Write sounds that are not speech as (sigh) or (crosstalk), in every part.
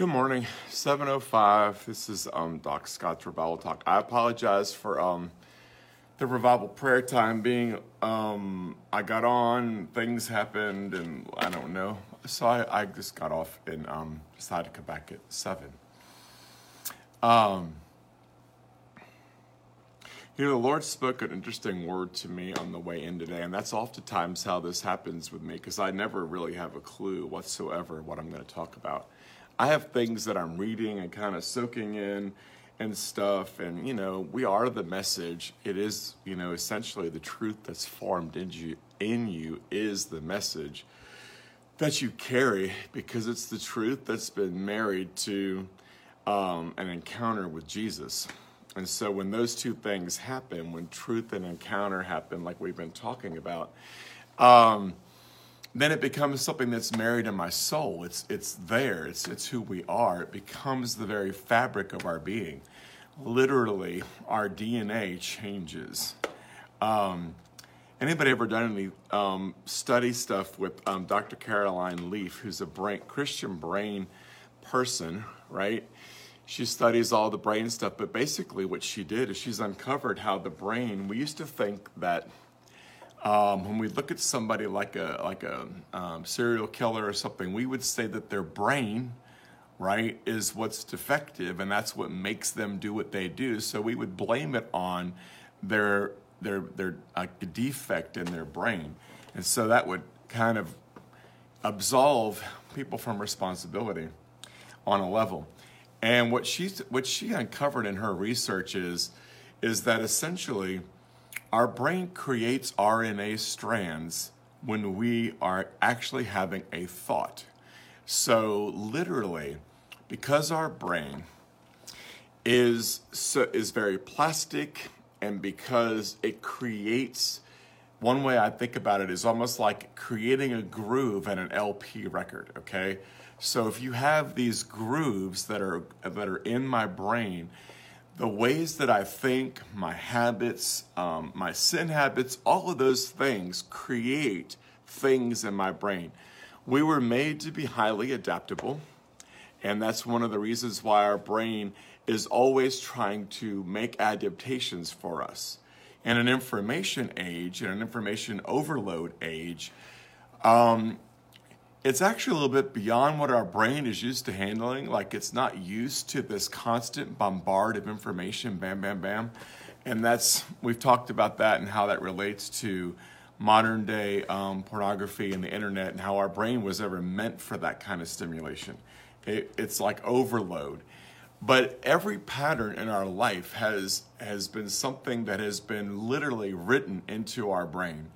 Good morning, 705. This is um, Doc Scott's Revival Talk. I apologize for um, the revival prayer time being, um, I got on, things happened, and I don't know. So I, I just got off and um, decided to come back at 7. Um, you know, the Lord spoke an interesting word to me on the way in today, and that's oftentimes how this happens with me because I never really have a clue whatsoever what I'm going to talk about. I have things that I'm reading and kind of soaking in and stuff. And, you know, we are the message. It is, you know, essentially the truth that's formed in you, in you is the message that you carry because it's the truth that's been married to um, an encounter with Jesus. And so when those two things happen, when truth and encounter happen, like we've been talking about, um, then it becomes something that's married in my soul. It's it's there. It's it's who we are. It becomes the very fabric of our being. Literally, our DNA changes. Um, anybody ever done any um, study stuff with um, Dr. Caroline Leaf, who's a brain, Christian brain person, right? She studies all the brain stuff, but basically, what she did is she's uncovered how the brain. We used to think that um, when we look at somebody like a like a um, serial killer or something, we would say that their brain, right, is what's defective, and that's what makes them do what they do. So we would blame it on their their their a defect in their brain, and so that would kind of absolve people from responsibility on a level. And what she what she uncovered in her research is is that essentially our brain creates RNA strands when we are actually having a thought. So, literally, because our brain is so, is very plastic and because it creates one way I think about it is almost like creating a groove in an LP record, okay? So if you have these grooves that are that are in my brain, the ways that I think, my habits, um, my sin habits, all of those things create things in my brain. We were made to be highly adaptable, and that's one of the reasons why our brain is always trying to make adaptations for us. In an information age, in an information overload age, um, it's actually a little bit beyond what our brain is used to handling. Like it's not used to this constant bombard of information, bam, bam, bam. And that's, we've talked about that and how that relates to modern day um, pornography and the internet and how our brain was ever meant for that kind of stimulation. It, it's like overload. But every pattern in our life has, has been something that has been literally written into our brain.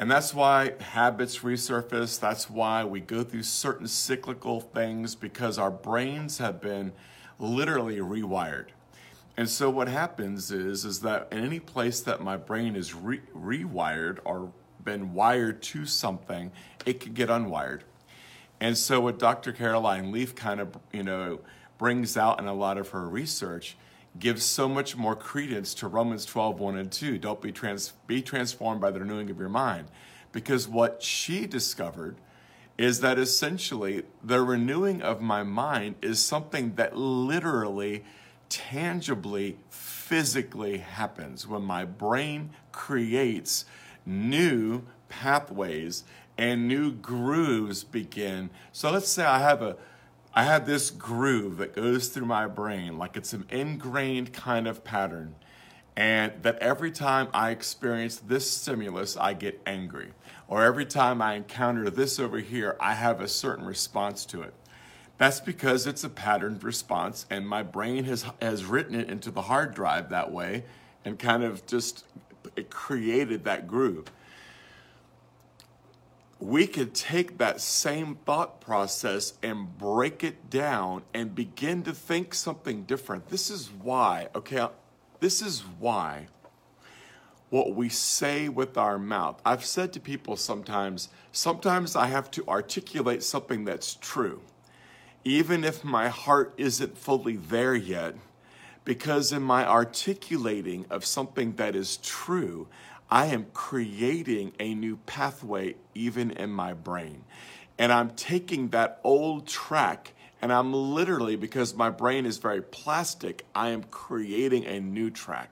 And that's why habits resurface. That's why we go through certain cyclical things because our brains have been literally rewired. And so what happens is is that in any place that my brain is re- rewired or been wired to something, it can get unwired. And so what Dr. Caroline Leaf kind of, you know, brings out in a lot of her research gives so much more credence to Romans 12, 1 and 2. Don't be, trans- be transformed by the renewing of your mind. Because what she discovered is that essentially the renewing of my mind is something that literally, tangibly, physically happens when my brain creates new pathways and new grooves begin. So let's say I have a I have this groove that goes through my brain, like it's an ingrained kind of pattern. And that every time I experience this stimulus, I get angry. Or every time I encounter this over here, I have a certain response to it. That's because it's a patterned response, and my brain has, has written it into the hard drive that way and kind of just it created that groove we could take that same thought process and break it down and begin to think something different. This is why, okay, this is why what we say with our mouth. I've said to people sometimes, sometimes I have to articulate something that's true, even if my heart isn't fully there yet, because in my articulating of something that is true, I am creating a new pathway even in my brain. And I'm taking that old track And I'm literally, because my brain is very plastic, I am creating a new track.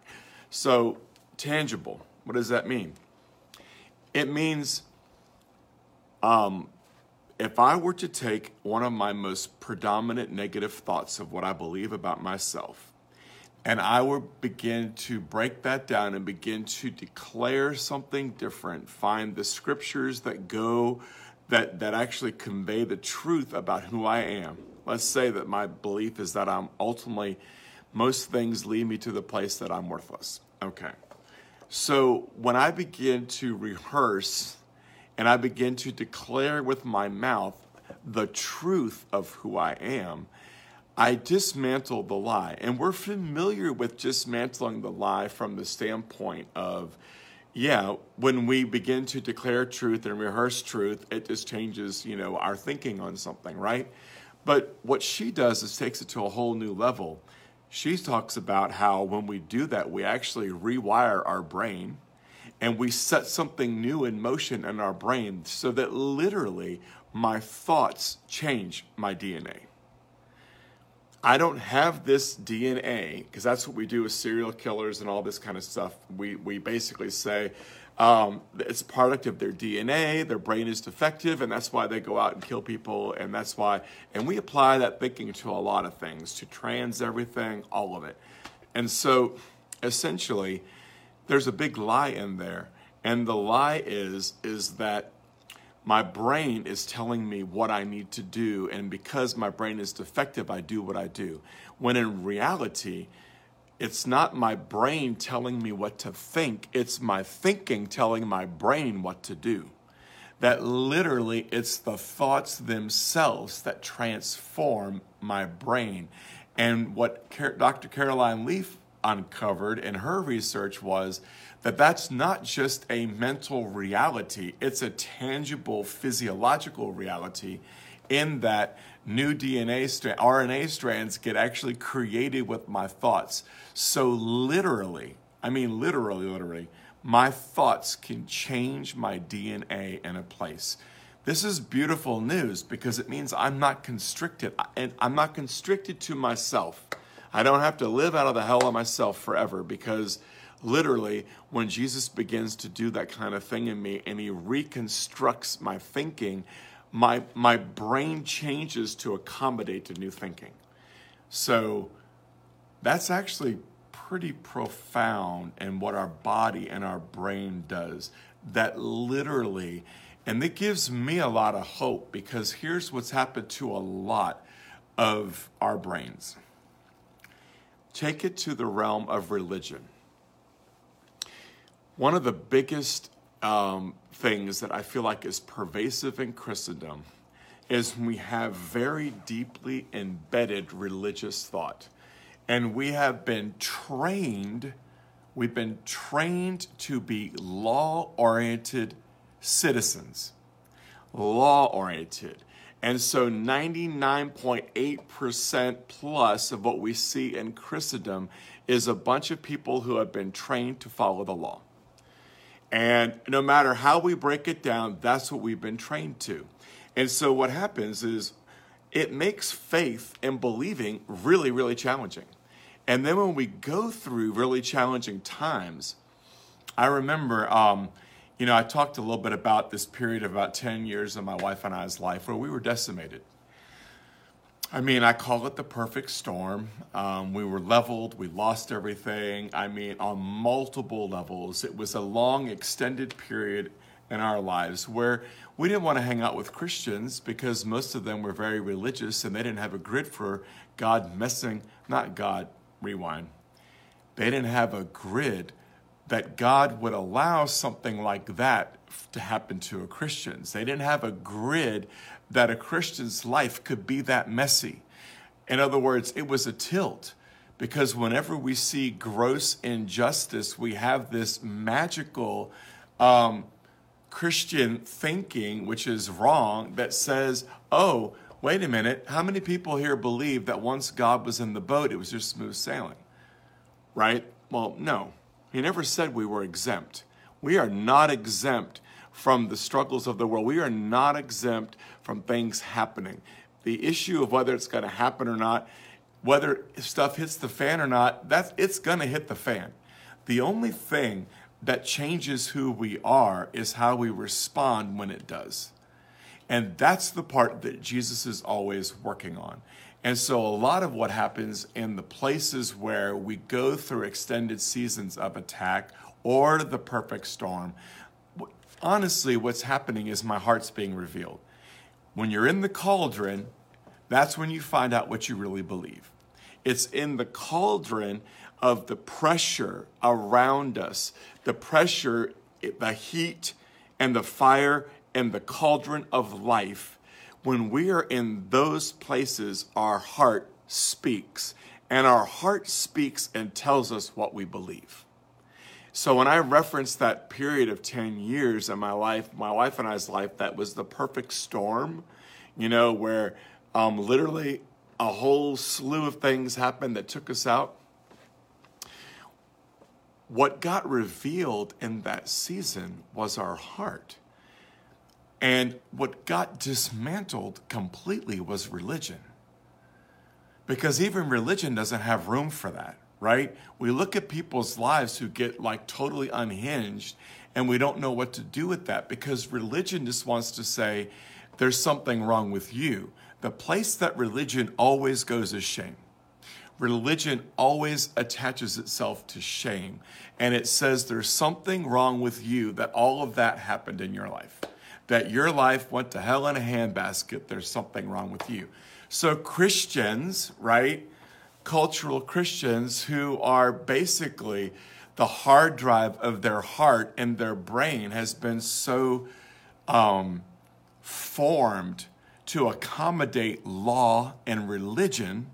So, tangible, what does that mean? It means um, if I were to take one of my most predominant negative thoughts of what I believe about myself, and I would begin to break that down and begin to declare something different, find the scriptures that go, that, that actually convey the truth about who I am. Let's say that my belief is that I'm ultimately, most things lead me to the place that I'm worthless. Okay. So when I begin to rehearse and I begin to declare with my mouth the truth of who I am, I dismantle the lie. And we're familiar with dismantling the lie from the standpoint of, yeah, when we begin to declare truth and rehearse truth, it just changes, you know, our thinking on something, right? But what she does is takes it to a whole new level. She talks about how when we do that, we actually rewire our brain and we set something new in motion in our brain so that literally my thoughts change my DNA. I don't have this DNA because that's what we do with serial killers and all this kind of stuff. We, we basically say um, it's a product of their DNA, their brain is defective, and that's why they go out and kill people. And that's why, and we apply that thinking to a lot of things, to trans everything, all of it. And so essentially, there's a big lie in there. And the lie is is that my brain is telling me what I need to do and because my brain is defective I do what I do. When in reality, it's not my brain telling me what to think, it's my thinking telling my brain what to do. That literally it's the thoughts themselves that transform my brain. And what Dr. Caroline Leaf uncovered in her research was that that's not just a mental reality, it's a tangible physiological reality in that new DNA strand, RNA strands get actually created with my thoughts. So literally, I mean literally, literally, my thoughts can change my DNA in a place. This is beautiful news because it means I'm not constricted and I'm not constricted to myself. I don't have to live out of the hell of myself forever because literally, when Jesus begins to do that kind of thing in me and he reconstructs my thinking, my, my brain changes to accommodate to new thinking. So that's actually pretty profound in what our body and our brain does. That literally, and it gives me a lot of hope because here's what's happened to a lot of our brains take it to the realm of religion. One of the biggest um, things that I feel like is pervasive in Christendom is we have very deeply embedded religious thought. And we have been trained, we've been trained to be law oriented citizens, law oriented. And so 99.8% plus of what we see in Christendom is a bunch of people who have been trained to follow the law. And no matter how we break it down, that's what we've been trained to. And so what happens is it makes faith and believing really, really challenging. And then when we go through really challenging times, I remember um, you know, I talked a little bit about this period of about 10 years of my wife and I's life where we were decimated. I mean, I call it the perfect storm. Um, we were leveled, we lost everything. I mean, on multiple levels. It was a long, extended period in our lives where we didn't want to hang out with Christians because most of them were very religious and they didn't have a grid for God messing, not God, rewind. They didn't have a grid that God would allow something like that to happen to a Christian. They didn't have a grid that a Christian's life could be that messy. In other words, it was a tilt because whenever we see gross injustice, we have this magical um, Christian thinking, which is wrong, that says, oh, wait a minute, how many people here believe that once God was in the boat, it was just smooth sailing? Right? Well, no. He never said we were exempt. We are not exempt from the struggles of the world. We are not exempt from things happening. The issue of whether it's going to happen or not, whether stuff hits the fan or not, that's it's going to hit the fan. The only thing that changes who we are is how we respond when it does. And that's the part that Jesus is always working on. And so, a lot of what happens in the places where we go through extended seasons of attack or the perfect storm, honestly, what's happening is my heart's being revealed. When you're in the cauldron, that's when you find out what you really believe. It's in the cauldron of the pressure around us, the pressure, the heat, and the fire and the cauldron of life. When we are in those places, our heart speaks, and our heart speaks and tells us what we believe. So when I reference that period of 10 years in my life, my wife and I's life, that was the perfect storm, you know, where um, literally a whole slew of things happened that took us out. What got revealed in that season was our heart. And what got dismantled completely was religion. Because even religion doesn't have room for that, right? We look at people's lives who get like totally unhinged and we don't know what to do with that because religion just wants to say, there's something wrong with you. The place that religion always goes is shame. Religion always attaches itself to shame. And it says there's something wrong with you that all of that happened in your life. That your life went to hell in a handbasket. There's something wrong with you. So, Christians, right? Cultural Christians who are basically the hard drive of their heart and their brain has been so um, formed to accommodate law and religion,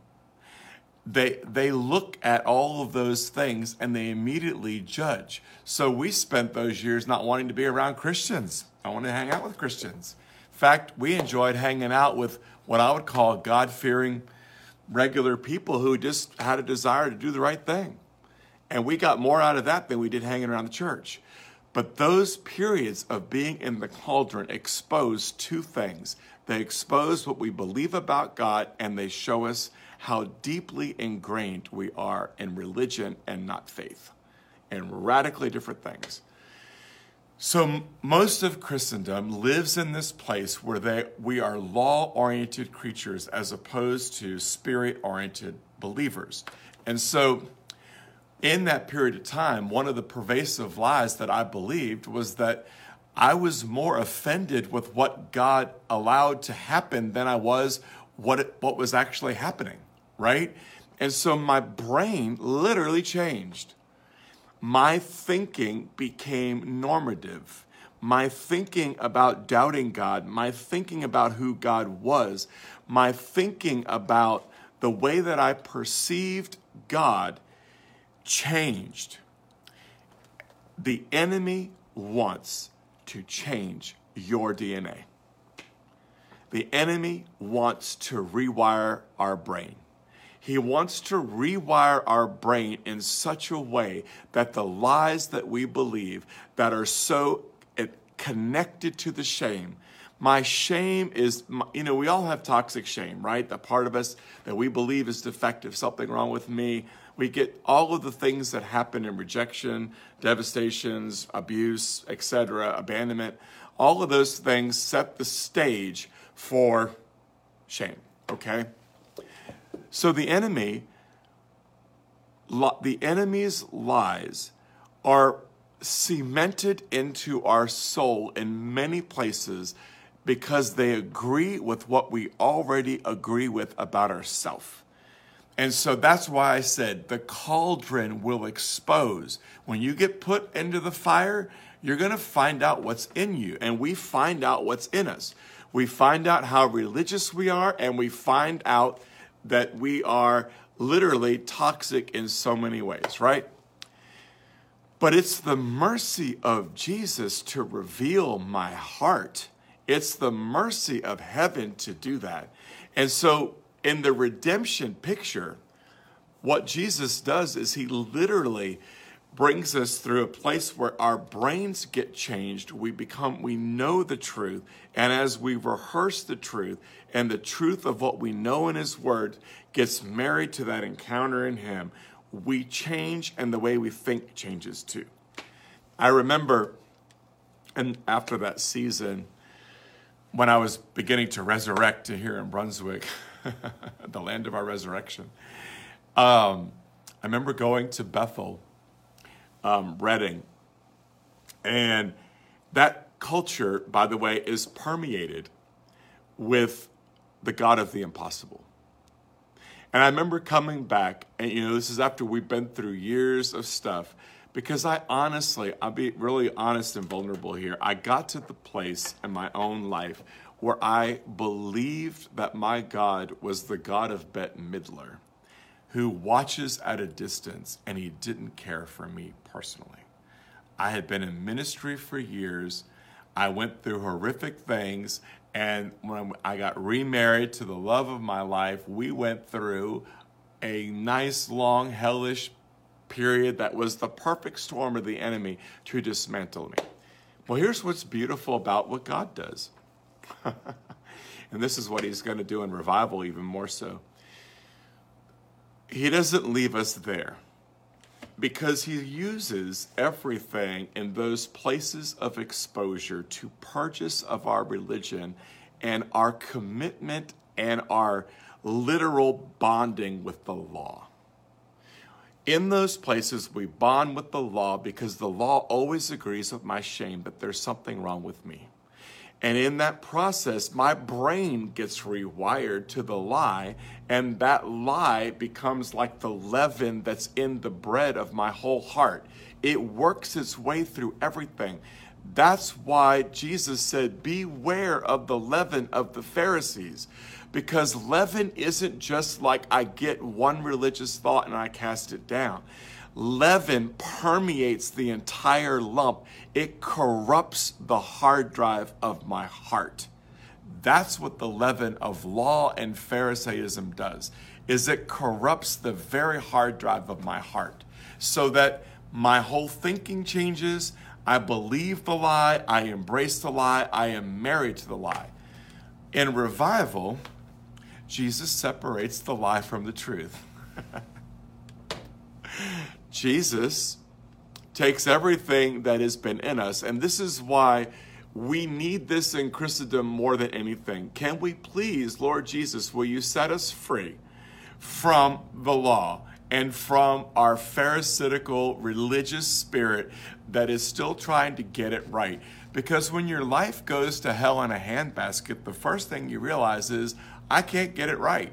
they, they look at all of those things and they immediately judge. So we spent those years not wanting to be around Christians. I wanted to hang out with Christians. In fact, we enjoyed hanging out with what I would call God fearing, regular people who just had a desire to do the right thing. And we got more out of that than we did hanging around the church. But those periods of being in the cauldron expose two things. They expose what we believe about God and they show us how deeply ingrained we are in religion and not faith, and radically different things. So most of Christendom lives in this place where they, we are law-oriented creatures as opposed to spirit-oriented believers. And so in that period of time, one of the pervasive lies that I believed was that I was more offended with what God allowed to happen than I was what it, what was actually happening, right? And so my brain literally changed. My thinking became normative. My thinking about doubting God, my thinking about who God was, my thinking about the way that I perceived God changed. The enemy wants to change your DNA. The enemy wants to rewire our brain. He wants to rewire our brain in such a way that the lies that we believe that are so eh, connected to the shame. My shame is, you know, we all have toxic shame, right? The part of us that we believe is defective, something wrong with me, we get all of the things that happen in rejection, devastations, abuse, etc., abandonment. All of those things set the stage for shame, okay? So the enemy the enemy's lies are cemented into our soul in many places because they agree with what we already agree with about ourselves. And so that's why I said the cauldron will expose. When you get put into the fire, you're going to find out what's in you. And we find out what's in us. We find out how religious we are, and we find out that we are literally toxic in so many ways, right? But it's the mercy of Jesus to reveal my heart. It's the mercy of heaven to do that. And so in the redemption picture, what Jesus does is he literally brings us through a place where our brains get changed. We become, we know the truth. And as we rehearse the truth and the truth of what we know in His Word gets married to that encounter in Him, we change and the way we think changes too. I remember, and after that season, when I was beginning to resurrect here in Brunswick, (laughs) the land of our resurrection, um, I remember going to Bethel um, Redding. And that culture, by the way, is permeated with the God of the impossible. And I remember coming back, and you know, this is after we've been through years of stuff, because I honestly, I'll be really honest and vulnerable here. I got to the place in my own life where I believed that my God was the God of Bette Midler who watches at a distance and he didn't care for me personally. I had been in ministry for years. I went through horrific things. And when I got remarried to the love of my life, we went through a nice, long, hellish period that was the perfect storm of the enemy to dismantle me. Well, here's what's beautiful about what God does. (laughs) and this is what he's going to do in revival, even more so. He doesn't leave us there because he uses everything in those places of exposure to purchase of our religion and our commitment and our literal bonding with the law. In those places, we bond with the law because the law always agrees with my shame that there's something wrong with me. And in that process, my brain gets rewired to the lie, and that lie becomes like the leaven that's in the bread of my whole heart. It works its way through everything. That's why Jesus said, Beware of the leaven of the Pharisees. Because leaven isn't just like I get one religious thought and I cast it down leaven permeates the entire lump. It corrupts the hard drive of my heart. That's what the leaven of law and Pharisaism does. Is it corrupts the very hard drive of my heart so that my whole thinking changes. I believe the lie, I embrace the lie, I am married to the lie. In revival, Jesus separates the lie from the truth. (laughs) Jesus takes everything that has been in us, and this is why we need this in Christendom more than anything. Can we please, Lord Jesus, will you set us free from the law and from our pharisaical religious spirit that is still trying to get it right? Because when your life goes to hell in a handbasket, the first thing you realize is, I can't get it right.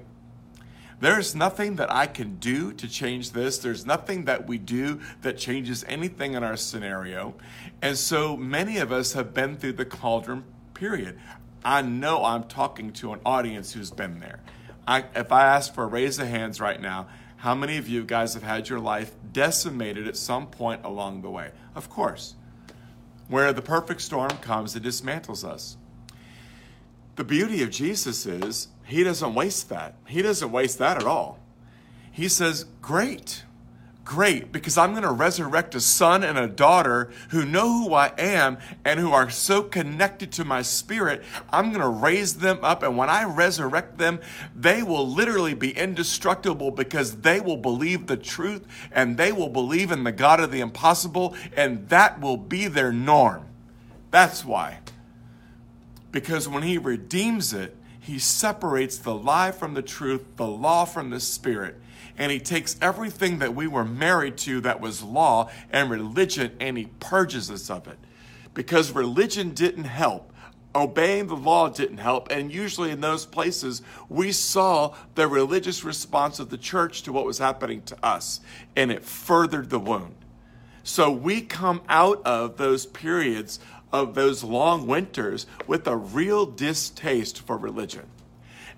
There's nothing that I can do to change this. There's nothing that we do that changes anything in our scenario. And so many of us have been through the cauldron period. I know I'm talking to an audience who's been there. I, if I ask for a raise of hands right now, how many of you guys have had your life decimated at some point along the way? Of course. Where the perfect storm comes, it dismantles us. The beauty of Jesus is he doesn't waste that. He doesn't waste that at all. He says, Great, great, because I'm going to resurrect a son and a daughter who know who I am and who are so connected to my spirit. I'm going to raise them up. And when I resurrect them, they will literally be indestructible because they will believe the truth and they will believe in the God of the impossible, and that will be their norm. That's why. Because when He redeems it, he separates the lie from the truth, the law from the spirit. And he takes everything that we were married to that was law and religion and he purges us of it. Because religion didn't help. Obeying the law didn't help. And usually in those places, we saw the religious response of the church to what was happening to us. And it furthered the wound. So we come out of those periods of those long winters with a real distaste for religion.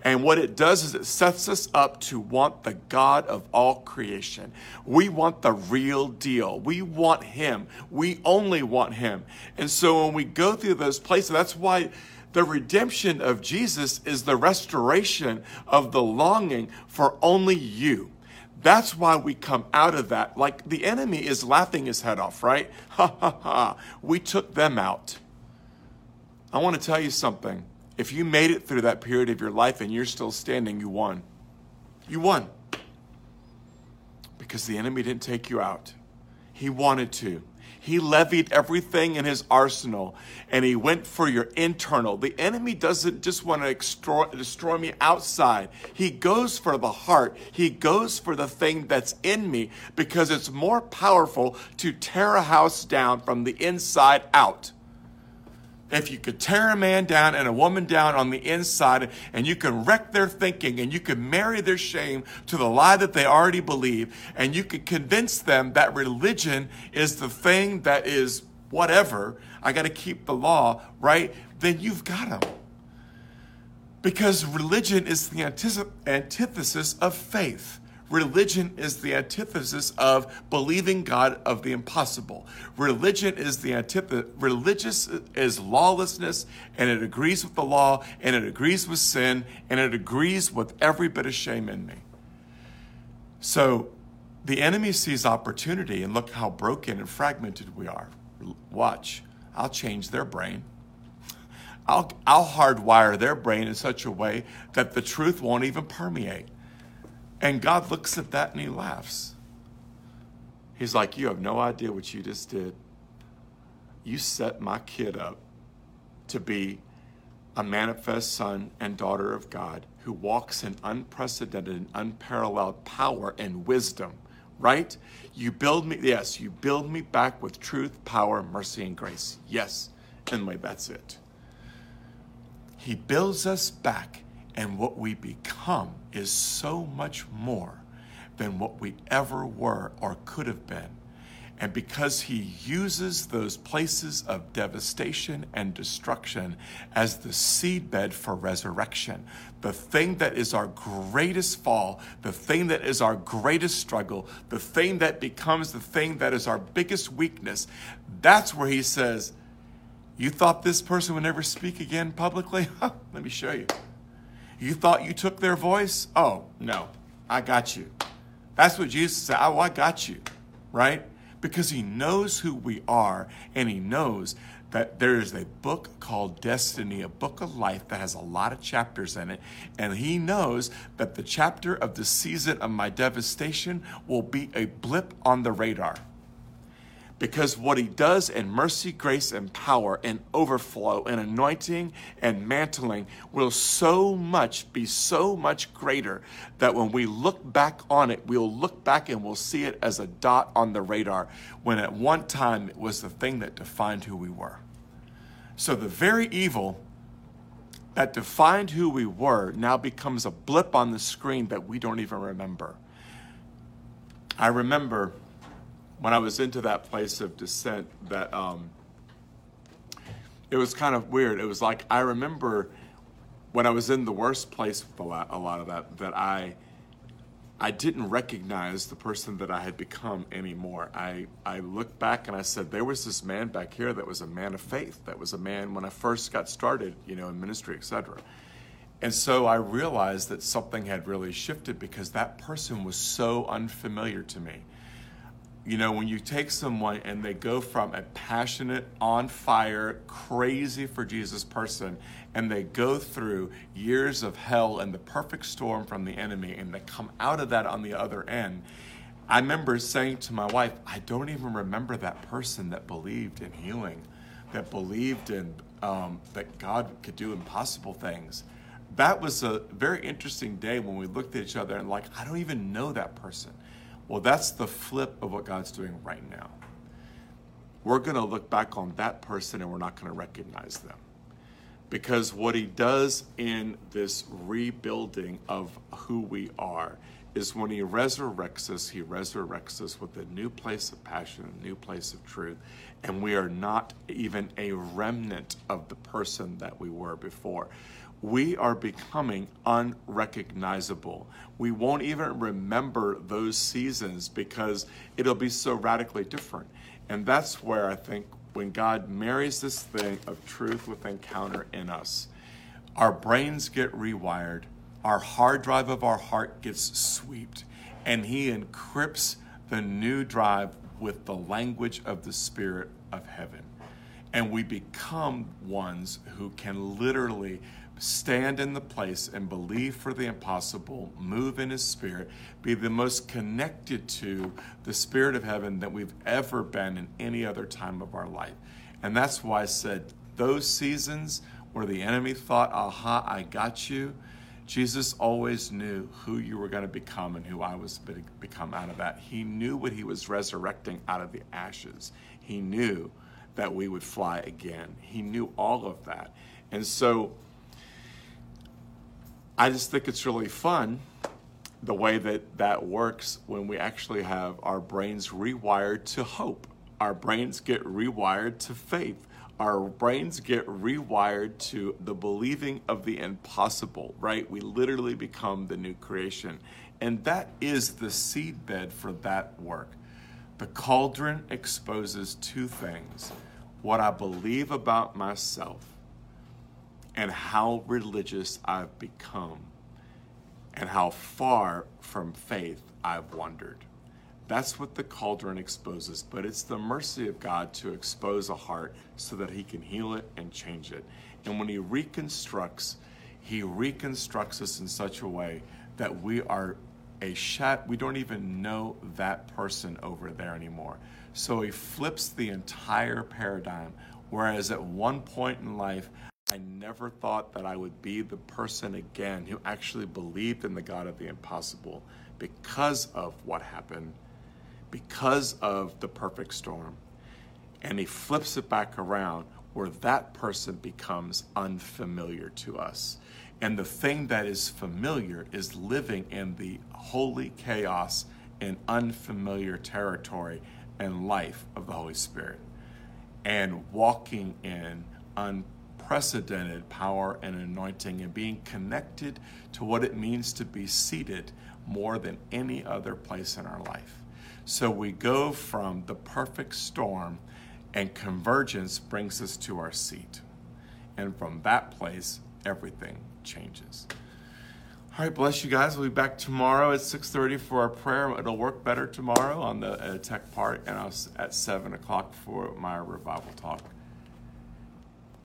And what it does is it sets us up to want the God of all creation. We want the real deal. We want Him. We only want Him. And so when we go through those places, that's why the redemption of Jesus is the restoration of the longing for only you. That's why we come out of that. Like the enemy is laughing his head off, right? (laughs) Ha ha ha. We took them out. I want to tell you something. If you made it through that period of your life and you're still standing, you won. You won. Because the enemy didn't take you out, he wanted to. He levied everything in his arsenal and he went for your internal. The enemy doesn't just want to destroy, destroy me outside, he goes for the heart. He goes for the thing that's in me because it's more powerful to tear a house down from the inside out if you could tear a man down and a woman down on the inside and you can wreck their thinking and you can marry their shame to the lie that they already believe and you can convince them that religion is the thing that is whatever, I got to keep the law, right? Then you've got them. Because religion is the antithesis of faith. Religion is the antithesis of believing God of the impossible. Religion is the antithesis. Religious is lawlessness, and it agrees with the law, and it agrees with sin, and it agrees with every bit of shame in me. So the enemy sees opportunity, and look how broken and fragmented we are. Watch, I'll change their brain. I'll, I'll hardwire their brain in such a way that the truth won't even permeate. And God looks at that and he laughs. He's like, You have no idea what you just did. You set my kid up to be a manifest son and daughter of God who walks in unprecedented and unparalleled power and wisdom, right? You build me, yes, you build me back with truth, power, mercy, and grace. Yes. Anyway, that's it. He builds us back and what we become is so much more than what we ever were or could have been. And because he uses those places of devastation and destruction as the seedbed for resurrection, the thing that is our greatest fall, the thing that is our greatest struggle, the thing that becomes the thing that is our biggest weakness, that's where he says, You thought this person would never speak again publicly? (laughs) Let me show you. You thought you took their voice? Oh, no, I got you. That's what Jesus said. Oh, I got you, right? Because he knows who we are and he knows that there is a book called Destiny, a book of life that has a lot of chapters in it. And he knows that the chapter of the season of my devastation will be a blip on the radar. Because what he does in mercy, grace, and power, and overflow, and anointing, and mantling will so much be so much greater that when we look back on it, we'll look back and we'll see it as a dot on the radar when at one time it was the thing that defined who we were. So the very evil that defined who we were now becomes a blip on the screen that we don't even remember. I remember when I was into that place of descent, that um, it was kind of weird. It was like I remember when I was in the worst place with a lot, a lot of that, that I I didn't recognize the person that I had become anymore. I, I looked back and I said, there was this man back here that was a man of faith. That was a man when I first got started, you know, in ministry, etc. And so I realized that something had really shifted because that person was so unfamiliar to me you know, when you take someone and they go from a passionate, on fire, crazy for Jesus person, and they go through years of hell and the perfect storm from the enemy, and they come out of that on the other end. I remember saying to my wife, I don't even remember that person that believed in healing, that believed in um, that God could do impossible things. That was a very interesting day when we looked at each other and, like, I don't even know that person. Well, that's the flip of what God's doing right now. We're going to look back on that person and we're not going to recognize them. Because what he does in this rebuilding of who we are is when he resurrects us, he resurrects us with a new place of passion, a new place of truth, and we are not even a remnant of the person that we were before we are becoming unrecognizable. We won't even remember those seasons because it'll be so radically different. And that's where I think when God marries this thing of truth with encounter in us, our brains get rewired, our hard drive of our heart gets swept, and he encrypts the new drive with the language of the Spirit of heaven. And we become ones who can literally stand in the place and believe for the impossible, move in His Spirit, be the most connected to the Spirit of heaven that we've ever been in any other time of our life. And that's why I said those seasons where the enemy thought, aha, I got you. Jesus always knew who you were going to become and who I was to become out of that. He knew what he was resurrecting out of the ashes. He knew that we would fly again. He knew all of that. And so I just think it's really fun the way that that works when we actually have our brains rewired to hope. Our brains get rewired to faith our brains get rewired to the believing of the impossible, right? We literally become the new creation. And that is the seedbed for that work. The cauldron exposes two things what I believe about myself and how religious I've become, and how far from faith I've wandered. That's what the cauldron exposes, but it's the mercy of God to expose a heart so that He can heal it and change it. And when He reconstructs, He reconstructs us in such a way that we are a shat, we don't even know that person over there anymore. So He flips the entire paradigm. Whereas at one point in life, I never thought that I would be the person again who actually believed in the God of the impossible because of what happened because of the perfect storm. And he flips it back around where that person becomes unfamiliar to us. And the thing that is familiar is living in the holy chaos and unfamiliar territory and life of the Holy Spirit and walking in unprecedented power and anointing and being connected to what it means to be seated more than any other place in our life. So we go from the perfect storm, and convergence brings us to our seat. And from that place, everything changes. All right, bless you guys. We'll be back tomorrow at 6.30 for our prayer. It'll work better tomorrow on the uh, tech part, and I'll, at 7 o'clock for my revival talk.